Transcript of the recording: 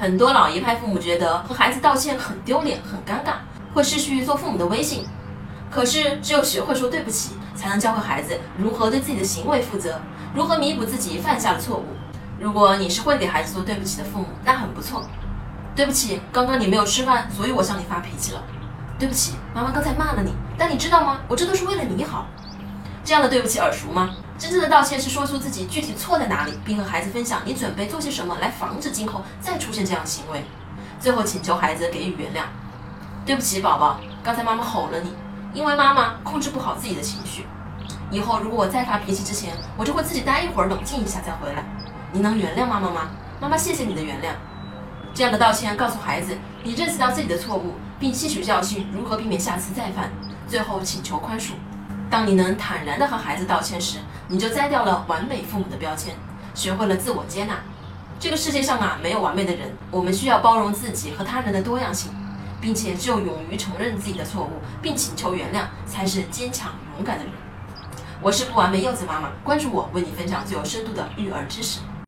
很多老一派父母觉得和孩子道歉很丢脸、很尴尬，会失去做父母的威信。可是，只有学会说对不起，才能教会孩子如何对自己的行为负责，如何弥补自己犯下的错误。如果你是会给孩子说对不起的父母，那很不错。对不起，刚刚你没有吃饭，所以我向你发脾气了。对不起，妈妈刚才骂了你，但你知道吗？我这都是为了你好。这样的对不起耳熟吗？真正的道歉是说出自己具体错在哪里，并和孩子分享你准备做些什么来防止今后再出现这样的行为。最后请求孩子给予原谅。对不起，宝宝，刚才妈妈吼了你，因为妈妈控制不好自己的情绪。以后如果我再发脾气之前，我就会自己待一会儿，冷静一下再回来。你能原谅妈妈吗？妈妈谢谢你的原谅。这样的道歉告诉孩子，你认识到自己的错误，并吸取教训，如何避免下次再犯。最后请求宽恕。当你能坦然地和孩子道歉时，你就摘掉了完美父母的标签，学会了自我接纳。这个世界上啊，没有完美的人，我们需要包容自己和他人的多样性，并且只有勇于承认自己的错误，并请求原谅，才是坚强勇敢的人。我是不完美柚子妈妈，关注我，为你分享最有深度的育儿知识。